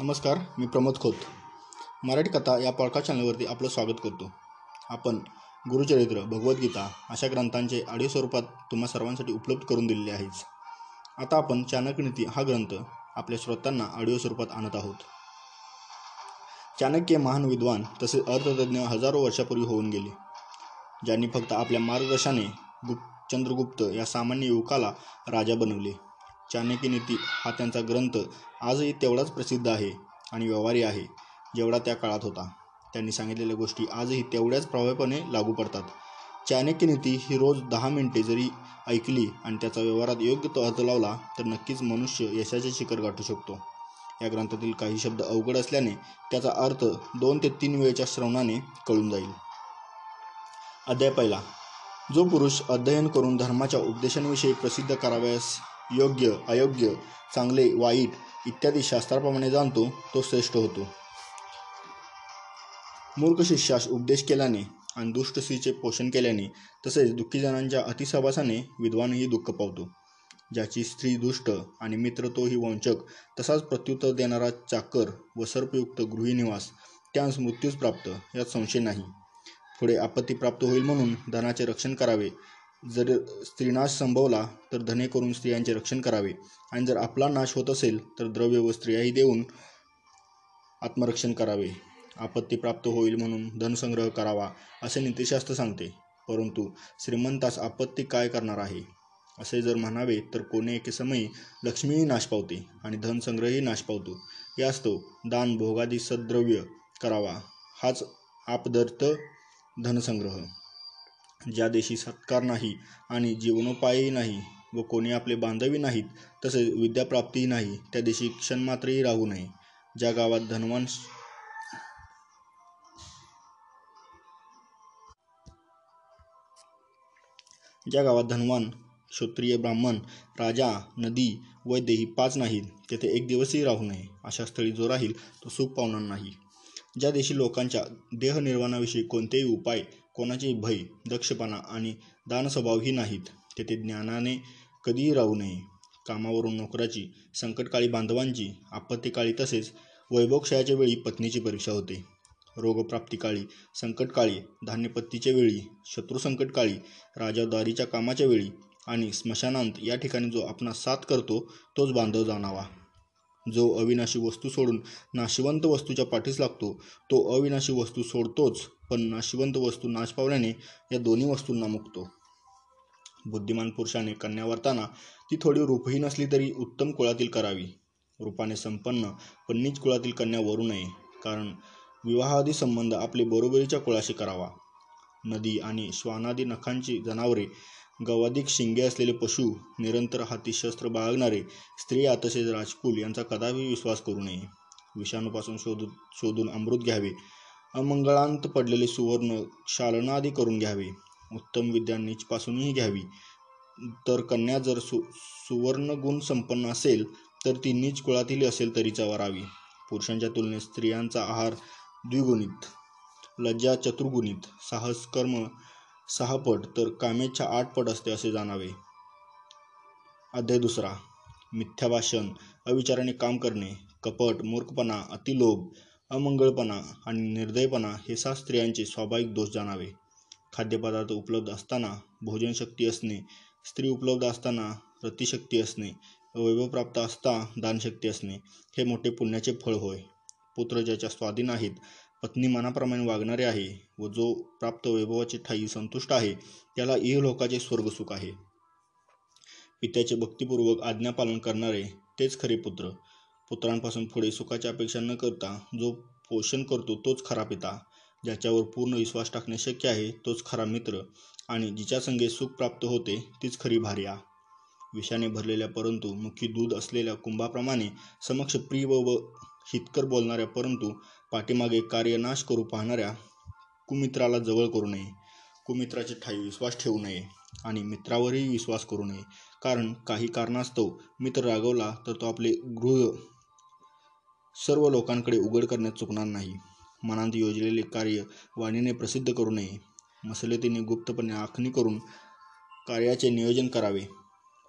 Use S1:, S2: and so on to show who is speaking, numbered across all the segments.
S1: नमस्कार मी प्रमोद खोत. मराठी कथा या पॉडकास्ट चॅनलवरती आपलं स्वागत करतो. आपण गुरुचरित्र भगवद्गीता अशा ग्रंथांचे आडिओ स्वरूपात तुम्हा सर्वांसाठी उपलब्ध करून दिलेले आहेच. आता आपण चाणक्यनीती हा ग्रंथ आपल्या श्रोत्यांना ऑडिओ स्वरूपात आणत आहोत. चाणक्य महान विद्वान तसेच अर्थतज्ञ हजारो वर्षापूर्वी होऊन गेले ज्यांनी फक्त आपल्या मार्गदर्शाने गुप्त चंद्रगुप्त या सामान्य युवकाला राजा बनवले. चाणक्य नीती हा त्यांचा ग्रंथ आजही तेवढाच प्रसिद्ध आहे आणि व्यवहारी आहे जेवढा त्या काळात होता. त्यांनी सांगितलेल्या गोष्टी आजही तेवढ्याच प्रभावीपणे लागू पडतात. चाणक्य नीती ही रोज दहा मिनिटे जरी ऐकली आणि त्याचा व्यवहारात योग्य तो अर्थ लावला तर नक्कीच मनुष्य यशाचे शिखर गाठू शकतो. या ग्रंथातील काही शब्द अवघड असल्याने त्याचा अर्थ दोन ते तीन वेळच्या श्रवणाने कळून जाईल. अध्याय पहिला. जो पुरुष अध्ययन करून धर्माच्या उपदेशांविषयी प्रसिद्ध कराव्यास योग्य अयोग्य चांगले वाईट इत्यादी शास्त्राप्रमाणे जाणतो तो श्रेष्ठ होतो. मूर्ख शिष्यास उपदेश केल्याने आणि दुष्ट स्त्रीचे पोषण केल्याने तसेच दुःखी जणांच्या अतिसहवासाने विद्वानही दुःख पावतो. ज्याची स्त्री दुष्ट आणि मित्र तोही वंचक तसाच प्रत्युत्तर देणारा चाकर व सर्पयुक्त गृहिनिवास त्यास मृत्यूच प्राप्त यात संशय नाही. पुढे आपत्ती प्राप्त होईल म्हणून धनाचे रक्षण करावे जर स्त्रीनाश संभवला तर धने करून स्त्रियांचे रक्षण करावे. आणि जर आपला नाश होत असेल तर द्रव्य व स्त्रियाही देऊन आत्मरक्षण करावे. आपत्ती प्राप्त होईल म्हणून धनसंग्रह करावा असे नीतिशास्त्र सांगते. परंतु श्रीमंतास आपत्ती काय करणार आहे? असे जर म्हणावे तर कोणी एके समयी लक्ष्मीही नाश पावते आणि धनसंग्रहही नाश पावतो. यास्तव दान भोगादी सद्द्रव्य करावा. हाच आपदर्थ धनसंग्रह ज्या देशी सत्कार नाही आणि जीवनोपायही नाही व कोणी आपले बांधवी नाहीत तसेच विद्याप्राप्तीही नाही त्या देशी क्षणमात्रही राहू नये. ज्या गावात धनवान ज्या गावात धनवान क्षत्रिय ब्राह्मण राजा नदी वैद्य ही पाच नाहीत तेथे एक दिवसही राहू नये अशा स्थळी जो राहील तो सुख पावणार नाही. ज्या देशी लोकांच्या देहनिर्वाणाविषयी कोणतेही उपाय कोणाचे भय दक्षपणा आणि दानस्वभावही नाहीत. तेथे ज्ञानाने कधीही राहू नये. कामावरून नोकराची संकटकाळी बांधवांची आपत्तीकाळी तसेच वैभवक्षयाच्या वेळी पत्नीची परीक्षा होते. रोगप्राप्तीकाळी संकटकाळी धान्यपत्तीच्या वेळी शत्रुसंकटकाळी राजादारीच्या कामाच्या वेळी आणि स्मशानांत या ठिकाणी जो आपणा साथ करतो तोच बांधव जाणावा. जो अविनाशी वस्तू सोडून नाशिवंत वस्तूच्या पाठीस लागतो तो अविनाशी वस्तू सोडतोच. पण नाशिवंत वस्तू नाश पावल्याने या दोन्ही वस्तूंना मुकतो. बुद्धिमान पुरुषाने कन्या वरताना ती थोडी रूपही नसली तरी उत्तम कुळातील करावी. रूपाने संपन्न पण नीच कुळातील कन्या वरू नये. कारण विवाहादी संबंध आपले बरोबरीच्या कुळाशी करावा. नदी आणि श्वानादी नखांची जनावरे गवाधिक शिंगे असलेले पशु निरंतर हाती शस्त्र बाळगणारे स्त्रिया तसेच राजकुल यांचा कदापि विश्वास करू नये. विषाणूपासून शोधून शोधून अमृत घ्यावे. अमंगळांत पडलेले सुवर्ण शालनादी करून घ्यावे. उत्तम विद्या नीचपासूनही घ्यावी. तर कन्या जर सु सुवर्ण संपन्न असेल तर ती नीच कुळातील असेल तरीच वरावी पुरुषांच्या तुलनेत स्त्रियांचा आहार द्विगुणित लज्जा चतुर्गुणित साहस कर्म सहा पट तर कामेच्छा आठ पट असते असे जाणावे. अध्याय दुसरा. मिथ्या भाषण अविचाराने काम करणे कपट मूर्खपणा अतिलोभ अमंगळपणा आणि निर्दयपणा हे सात स्त्रियांचे स्वाभाविक दोष जाणावे. खाद्यपदार्थ उपलब्ध असताना भोजनशक्ती असणे स्त्री उपलब्ध असताना रतिशक्ती असणे वैभवप्राप्त असता दानशक्ती असणे हे मोठे पुण्याचे फळ होय. पुत्र ज्याच्या स्वाधीन आहेत पत्नी मनाप्रमाणे वागणारे आहे व जो प्राप्त वैभवाची ठाई संतुष्ट आहे त्याला इहलोकाचे स्वर्गसुख आहे. पित्याचे भक्तिपूर्वक आज्ञापालन करणारे तेच खरे पुत्र. पुत्रांपासून पुढे सुखाची अपेक्षा न करता जो पोषण करतो तोच खरा पिता ज्याच्यावर पूर्ण विश्वास टाकणे शक्य आहे तोच खरा मित्र आणि जिच्या संगे सुख प्राप्त होते तीच खरी भार्या. विषाने भरलेल्या परंतु मुखी दूध असलेल्या कुंभाप्रमाणे समक्ष प्रिय व हितकर बोलणाऱ्या परंतु पाठीमागे कार्यनाश करू पाहणाऱ्या कुमित्राला जवळ करू नये. कुमित्राची ठाई विश्वास ठेवू नये आणि मित्रावरही विश्वास करू नये. कारण काही कारणास्तव मित्र रागवला तर तो आपले गृह सर्व लोकांकडे उघड करण्यात चुकणार नाही. मनात योजलेले कार्य वाणीने प्रसिद्ध करू नये. मसलतीने गुप्तपणे आखणी करून कार्याचे नियोजन करावे.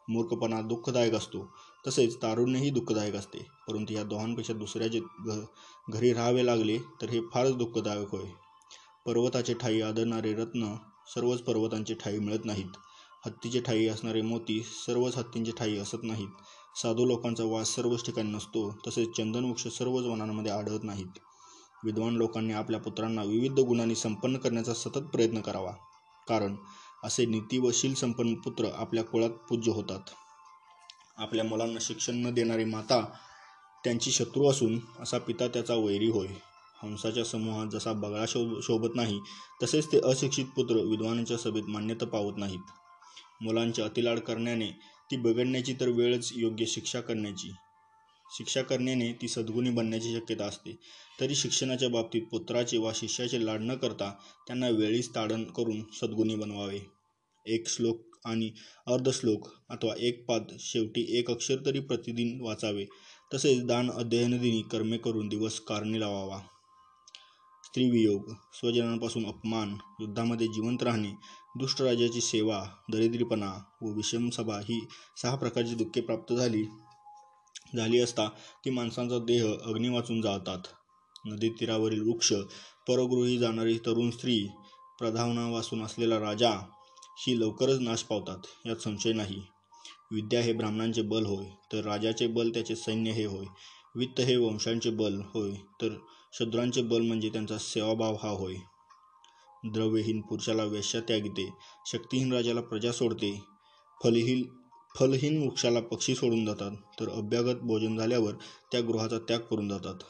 S1: मूर्खपणा दुःखदायक असतो. तसेच तारुण्यही दुःखदायक असते. परंतु या दोहांपेक्षा दुसऱ्याचे घ घरी राहावे लागले तर हे फारच दुःखदायक होय. पर्वताचे ठाई आदरणारे रत्न सर्वच पर्वतांचे ठाई मिळत नाहीत. हत्तीचे ठाई असणारे मोती सर्वच हत्तींचे ठाई असत नाहीत. साधू लोकांचा वास सर्वच ठिकाणी नसतो तसेच चंदनवृक्ष सर्वच वनांमध्ये आढळत नाहीत. विद्वान लोकांनी आपल्या पुत्रांना विविध गुणांनी संपन्न करण्याचा सतत प्रयत्न करावा. कारण असे नीती व शील संपन्न पुत्र आपल्या कुळात पूज्य होतात. आपल्या मुलांना शिक्षण न देणारी माता त्यांची शत्रू असून असा पिता त्याचा वैरी होय. हंसाच्या समूहात जसा बगळा शोभ शोभत नाही तसेच ते अशिक्षित पुत्र विद्वानांच्या सभेत मान्यता पावत नाहीत. मुलांचे अतिलाड करण्याने ती बिघडण्याची तर वेळच योग्य शिक्षा करण्याची. शिक्षा करण्याने ती सद्गुणी बनण्याची शक्यता असते. तरी शिक्षणाच्या बाबतीत पुत्राचे वा शिष्याचे लाड न करता त्यांना वेळीच ताडण करून सद्गुणी बनवावे. एक श्लोक आणि अर्धश्लोक अथवा एक पाद शेवटी एक अक्षर तरी प्रतिदिन वाचावे. तसेच दान अध्ययनदिनी कर्मे करून दिवस कारणी लावावा. स्त्रीवियोग स्वजनांपासून अपमान युद्धामध्ये जिवंत राहणे दुष्टराजाची सेवा दरिद्रीपणा व विषमसभा ही सहा प्रकारची दुःखे प्राप्त झाली. झाली असता ती माणसांचा देह अग्नी वाचून जाळतात. नदी तीरावरील वृक्ष परगृही जाणारी तरुण स्त्री प्रधावना वाचून असलेला राजा ही लवकरच नाश पावतात यात संशय नाही. विद्या हे ब्राह्मणांचे बल होय तर राजाचे बल त्याचे सैन्य हे होय. वित्त हे वंशांचे बल होय तर शूद्रांचे बल म्हणजे त्यांचा सेवाभाव हा होय. द्रव्यहीन पुरुषाला वेश्या त्यागते शक्तिहीन राजाला प्रजा सोडते. फलहीन फलहीन वृक्षाला पक्षी सोडून जातात तर अभ्यागत भोजन झाल्यावर त्या गृहाचा त्याग करून जातात.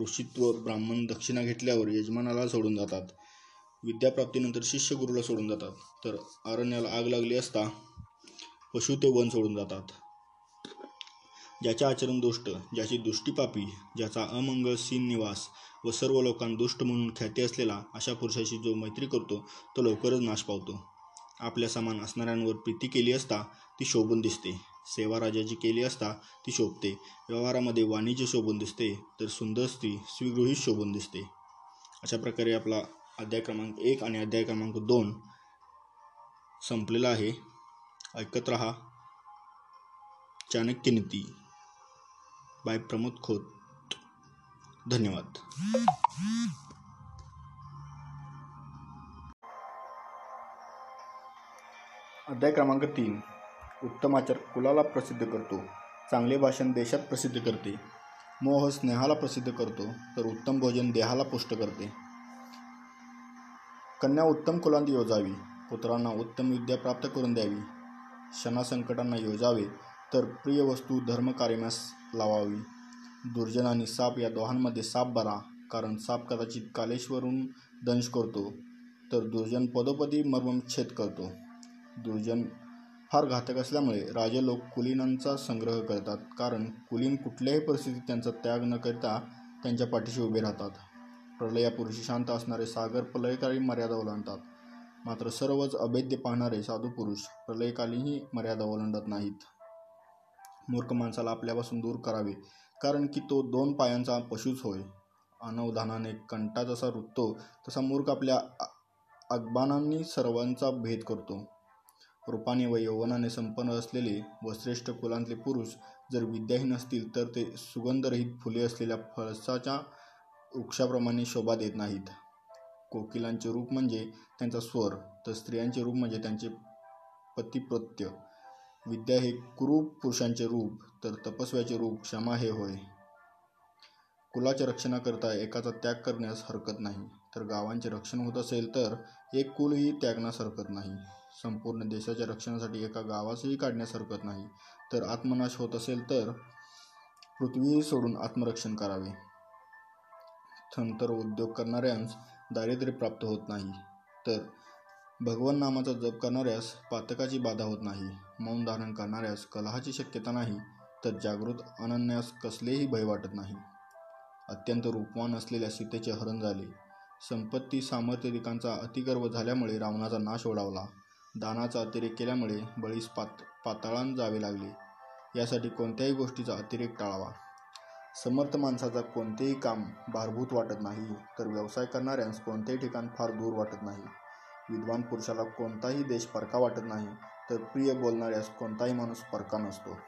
S1: ऋषित्व ब्राह्मण दक्षिणा घेतल्यावर यजमानाला सोडून जातात. विद्याप्राप्तीनंतर शिष्य गुरुला सोडून जातात. तर अरण्याला आग लागली असता पशु ते वन सोडून जातात. ज्याच्या आचरण दुष्ट ज्याची दृष्टीपापी ज्याचा अमंगळ सीन निवास व सर्व लोकांना दुष्ट म्हणून ख्याती असलेला अशा पुरुषाशी जो मैत्री करतो तो लवकरच नाश पावतो. आपल्या समान असणाऱ्यांवर प्रीती केली असता ती शोभून दिसते. सेवा राजाची केली असता ती शोभते. व्यवहारामध्ये वाणिज्य शोभून दिसते तर सुंदर स्त्री स्वीगृहीत शोभून दिसते. अशा प्रकारे आपला अध्याय क्रमांक एक आणि अध्याय क्रमांक दोन संपलेला आहे. ऐकत रहा. चाणक्य नीती. बाय प्रमोद खोत. धन्यवाद. अध्याय क्रमांक तीन. उत्तम आचार कुलाला प्रसिद्ध करतो. चांगले भाषण देशात प्रसिद्ध करते. मोह स्नेहाला प्रसिद्ध करतो तर उत्तम भोजन देहाला पुष्ट करते. कन्या उत्तम कुलांत योजावी. पुत्रांना उत्तम विद्या प्राप्त करून द्यावी. क्षणासंकटांना योजावे. तर प्रिय वस्तू धर्मकार्यमास लावावी. दुर्जन आणि साप या दोहांमध्ये साप बरा कारण साप कदाचित कालेश्वरून दंश करतो तर दुर्जन पदोपदी मर्मच्छेद करतो. दुर्जन फार घातक असल्यामुळे राजे लोक कुलीनांचा संग्रह करतात कारण कुलीन कुठल्याही परिस्थितीत त्यांचा त्याग न करता त्यांच्या पाठीशी उभे राहतात. प्रलयापुरुषी शांत असणारे सागर प्रलयकाली मर्यादा ओलांडतात मात्र सर्वच अभेद्य पाहणारे साधू पुरुष प्रलयकालीही मर्यादा ओलांडत नाहीत. मूर्ख माणसाला आपल्यापासून दूर करावे. कारण की तो दोन पायांचा पशुच होय. अनवधानाने कंटा जसा रुततो तसा मूर्ख आपल्या अगबानांनी सर्वांचा भेद करतो. रूपाने व यौवनाने संपन्न असलेले व श्रेष्ठ कुलांतले पुरुष जर विद्याहीन असतील तर ते सुगंधरहित फुले असलेल्या फळसाच्या वृक्षाप्रमाणे शोभा देत नाहीत. कोकिलांचे रूप म्हणजे त्यांचा स्वर तर स्त्रियांचे रूप म्हणजे त्यांचे पतिप्रत्य विद्या हे कुरूप पुरुषांचे रूप तर तपस्व्याचे रूप क्षमा हे होय. कुलाच्या रक्षणाकरता एकाचा त्याग करण्यास हरकत नाही. तर गावांचे रक्षण होत असेल तर एक कुलही त्यागण्यास हरकत नाही. संपूर्ण देशाच्या रक्षणासाठी एका गावासही काढण्यास हरकत नाही. तर आत्मनाश होत असेल तर पृथ्वीही सोडून आत्मरक्षण करावे. थंतर उद्योग करणाऱ्यांस दारिद्र्य प्राप्त होत नाही. तर भगवान नामाचा जप करणाऱ्यास पातकाची बाधा होत नाही मौन धारण करणाऱ्यास कलहाची शक्यता नाही तर जागृत अनन्यास कसलेही भय वाटत नाही. अत्यंत रूपवान असलेल्या सीतेचे हरण झाले. संपत्ती सामर्थ्यदिकांचा अतिगर्व झाल्यामुळे रावणाचा नाश ओढावला. दानाचा अतिरेक केल्यामुळे बळीस पात पाताळांत जावे लागले. यासाठी कोणत्याही गोष्टीचा अतिरेक टाळावा. समर्थ माणसाचा कोणतेही काम भारभूत वाटत नाही तर व्यवसाय करणाऱ्यांस कोणतेही ठिकाण फार दूर वाटत नाही. विद्वान पुरुषाला कोणताही देश परका वाटत नाही तर प्रिय बोलणाऱ्यास कोणताही माणूस परका नसतो.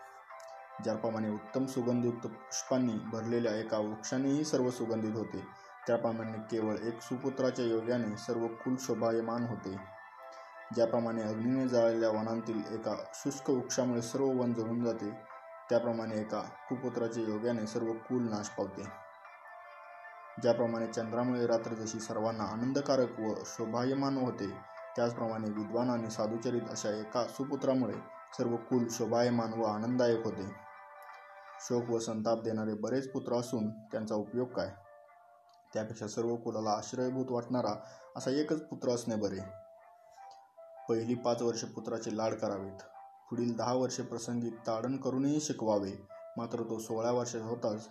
S1: ज्याप्रमाणे उत्तम सुगंधयुक्त पुष्पांनी भरलेल्या एका वृक्षानेही सर्व सुगंधित होते त्याप्रमाणे केवळ एक सुपुत्राच्या योग्याने सर्व कुल शोभायमान होते. ज्याप्रमाणे अग्नीने जाळलेल्या वनांतील एका शुष्क वृक्षामुळे सर्व वन जळून जाते त्याप्रमाणे एका कुपुत्राच्या योग्याने सर्व कुल नाश पावते. ज्याप्रमाणे चंद्रामुळे रात्र जशी सर्वांना आनंदकारक व शोभायमान होते त्याचप्रमाणे विद्वान आणि साधुचरित अशा एका सुपुत्रामुळे सर्व कुल शोभायमान व आनंददायक होते. शोक व संताप देणारे बरेच पुत्र असून त्यांचा उपयोग काय? त्यापेक्षा सर्व कुलाला आश्रयभूत वाटणारा असा एकच पुत्र असणे बरे. पहिली पाच वर्षे पुत्राचे लाड करावेत. पुढील दहा वर्षे प्रसंगी ताडण करूनही शिकवावे. मात्र तो सोळा वर्षाचा होताच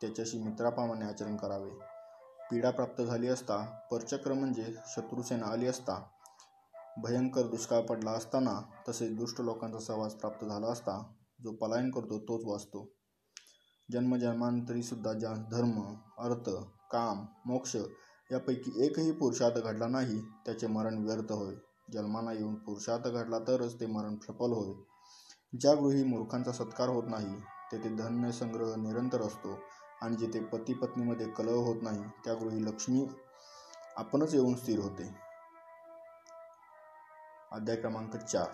S1: त्याच्याशी मित्राप्रमाणे आचरण करावे. पीडा प्राप्त झाली असता परचक्र म्हणजे शत्रुसेना आली असता भयंकर दुष्काळ पडला असताना तसेच दुष्ट लोकांचा सहवास प्राप्त झाला असता जो पलायन करतो तोच वाचतो. जन्मजन्मांतरीसुद्धा ज्या धर्म अर्थ काम मोक्ष यापैकी एकही पुरुषार्थ घडला नाही त्याचे मरण व्यर्थ होय. जन्माला येऊन पुरुषार्थ घडला तरच ते मरण सफल होय. ज्या गृही मूर्खांचा सत्कार होत नाही तेथे धन्य संग्रह निरंतर असतो. आणि जिथे पती पत्नीमध्ये कलह होत नाही त्या गृही लक्ष्मी आपणच येऊन स्थिर होते. अध्याय क्रमांक चार.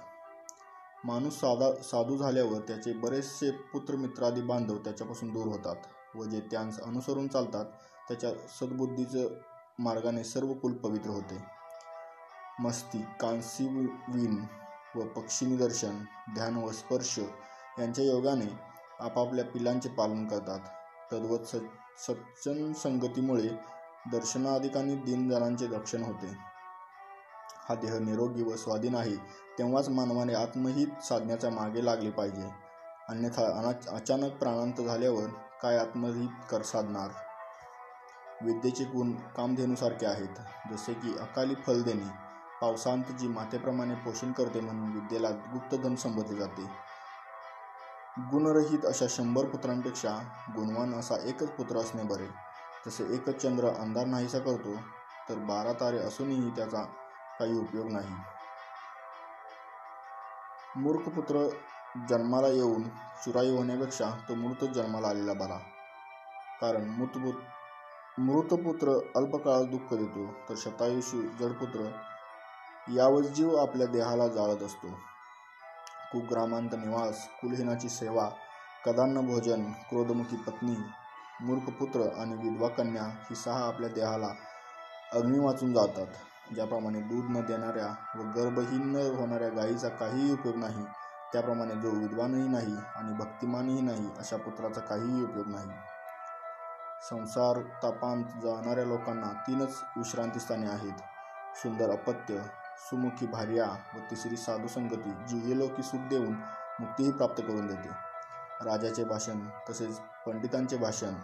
S1: माणूस साधा साधू झाल्यावर त्याचे बरेचसे पुत्रमित्रादी बांधव त्याच्यापासून दूर होतात व जे त्यांस अनुसरून चालतात त्याच्या सद्बुद्धीचं मार्गाने सर्व कुल पवित्र होते. मस्ती कांसी विण व पक्षी दर्शन ध्यान व स्पर्श यांच्या योगाने आपापल्या पिलांचे पालन करतात. तद्वत सज्जन संगतीमुळे दर्शनाधिकांनी दिनदारांचे रक्षण होते. हा देह निरोगी व स्वाधीन आहे तेव्हाच मानवाने आत्महित साधण्याच्या मागे लागले पाहिजे. अन्यथा अचानक प्राणांत झाल्यावर काय आत्महित कर साधणार? विद्येचे गुण कामधेनुसारखे आहेत जसे की अकाली फल देणे. पावसांत जी मातेप्रमाणे पोषण करते म्हणून विद्येला गुप्तधन संबोधले जाते. गुणरहित अशा शंभर पुत्रांपेक्षा गुणवान असा एकच पुत्र असणे बरे. तसे एकच चंद्र अंधार नाहीसा करतो तर बारा तारे असूनही त्याचा काही उपयोग नाही. मूर्ख पुत्र जन्माला येऊन चुराई होण्यापेक्षा तो मृत जन्माला आलेला बरा. कारण मृतपुत मृतपुत्र अल्पकाळात दुःख देतो तर शतायुषी जडपुत्र यावत जीव आपल्या देहाला जाळत असतो. कुग्रामांत निवास कुलहीनाची सेवा कदान्न भोजन क्रोधमुखी पत्नी मूर्खपुत्र आणि विधवा कन्या ही सहा आपल्या देहाला अग्नी वाचून जातात ज्याप्रमाणे दूध न देणाऱ्या व गर्भहीन न होणाऱ्या गायीचा काहीही उपयोग नाही त्याप्रमाणे जो विद्वानही नाही आणि भक्तिमानही नाही अशा पुत्राचा काहीही उपयोग नाही. संसार तापांत जाणाऱ्या लोकांना तीनच विश्रांतीस्थाने आहेत सुंदर अपत्य सुमुखी भार्या व तिसरी साधू संगती जी लोकी सुख देऊन मुक्तीही प्राप्त करून देते. राजाचे भाषण तसेच पंडितांचे भाषण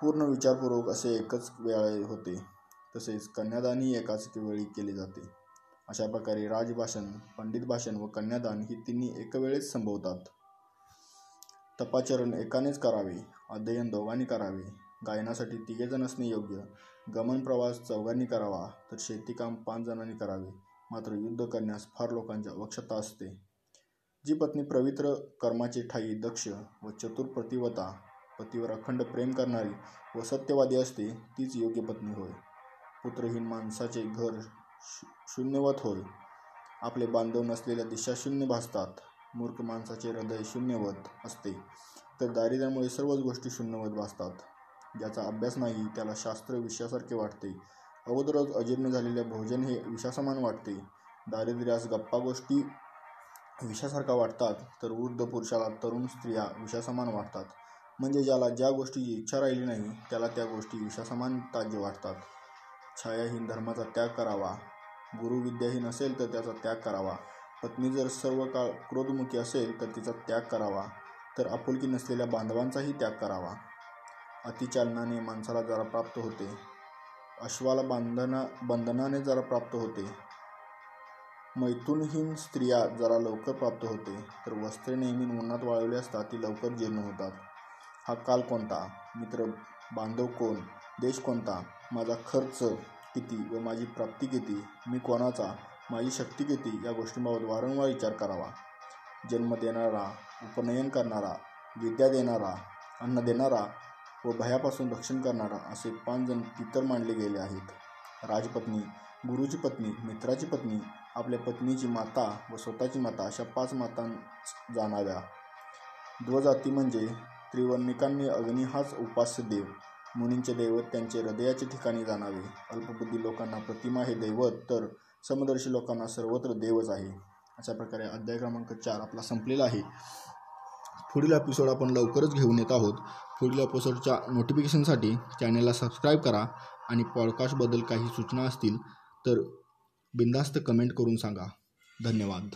S1: पूर्ण विचारपूर्वक असे एकच वेळ होते. तसेच कन्यादानही एकाच वेळी केले जाते. अशा प्रकारे राजभाषण पंडित भाषण व कन्यादान ही तिन्ही एकवेळेच संभवतात. तपाचरण एकानेच करावे अध्ययन दोघांनी करावे. गायनासाठी तिघेजण असणे योग्य. गमन प्रवास चौघांनी करावा तर शेतीकाम पाच जणांनी करावे. मात्र युद्ध करण्यास फार लोकांची आवश्यकता असते. जी पत्नी पवित्र कर्माची ठाई दक्ष व चतुर प्रतिवता पतीवर अखंड प्रेम करणारी व सत्यवादी असते तीच योग्य पत्नी होय. पुत्रहीन माणसाचे घर शून्यवत होय. आपले बांधव नसलेल्या दिशा शून्य भासतात. मूर्ख माणसाचे हृदय शून्यवत असते. तर दारिद्र्यामुळे सर्वच गोष्टी शून्यवत भासतात. ज्याचा अभ्यास नाही त्याला शास्त्र विषयासारखे वाटते. अगोदरच अजीर्ण झालेले भोजन हे विषासमान वाटते. दारिद्र्यास गप्पा गोष्टी विषासारखा वाटतात तर वृद्ध पुरुषाला तरुण स्त्रिया विषासमान वाटतात. म्हणजे ज्याला ज्या गोष्टीची इच्छा राहिली नाही त्याला त्या गोष्टी विषासमान ताज्य वाटतात. छायाहीन धर्माचा त्याग करावा. गुरुविद्याहीन असेल तर त्याचा त्याग करावा. पत्नी जर सर्व काळ क्रोधमुखी असेल तर तिचा त्याग करावा. तर आपुलकी नसलेल्या बांधवांचाही त्याग करावा. अतिचालनाने माणसाला जरा प्राप्त होते. अश्वाला बांधना बंधनाने जरा प्राप्त होते. मैथुनहीन स्त्रिया जरा लवकर प्राप्त होते तर वस्त्रे नेहमी उन्हात वाळवली असता ती लवकर जीर्ण होतात. हा काल कोणता? मित्र बांधव कोण? देश कोणता? माझा खर्च किती व माझी प्राप्ती किती? मी कोणाचा? माझी शक्ती किती? या गोष्टींबाबत वारंवार विचार करावा. जन्म देणारा उपनयन करणारा विद्या देणारा अन्न देणारा व भयापासून रक्षण करणारा असे पाच जण पितर मानले गेले आहेत. राजपत्नी गुरुची पत्नी मित्राची पत्नी आपल्या पत्नीची माता व स्वतःची माता अशा पाच माता जाणाव्या ध्वजाती म्हणजे त्रिवर्णिकांनी अग्नी हाच उपास्य देव. मुनींचे दैवत त्यांचे हृदयाचे ठिकाणी जाणावे. अल्पबुद्धी लोकांना प्रतिमा हे दैवत तर समदर्शी लोकांना सर्वत्र देवच आहे. अशा प्रकारे अध्याय क्रमांक चार आपला संपलेला आहे. पुढील एपिसोड आपण लवकरच घेऊन येत आहोत. पुढील एपिसोडच्या नोटिफिकेशनसाठी चॅनलला सबस्क्राईब करा आणि पॉडकास्टबद्दल काही सूचना असतील तर बिंदास्त कमेंट करून सांगा. धन्यवाद.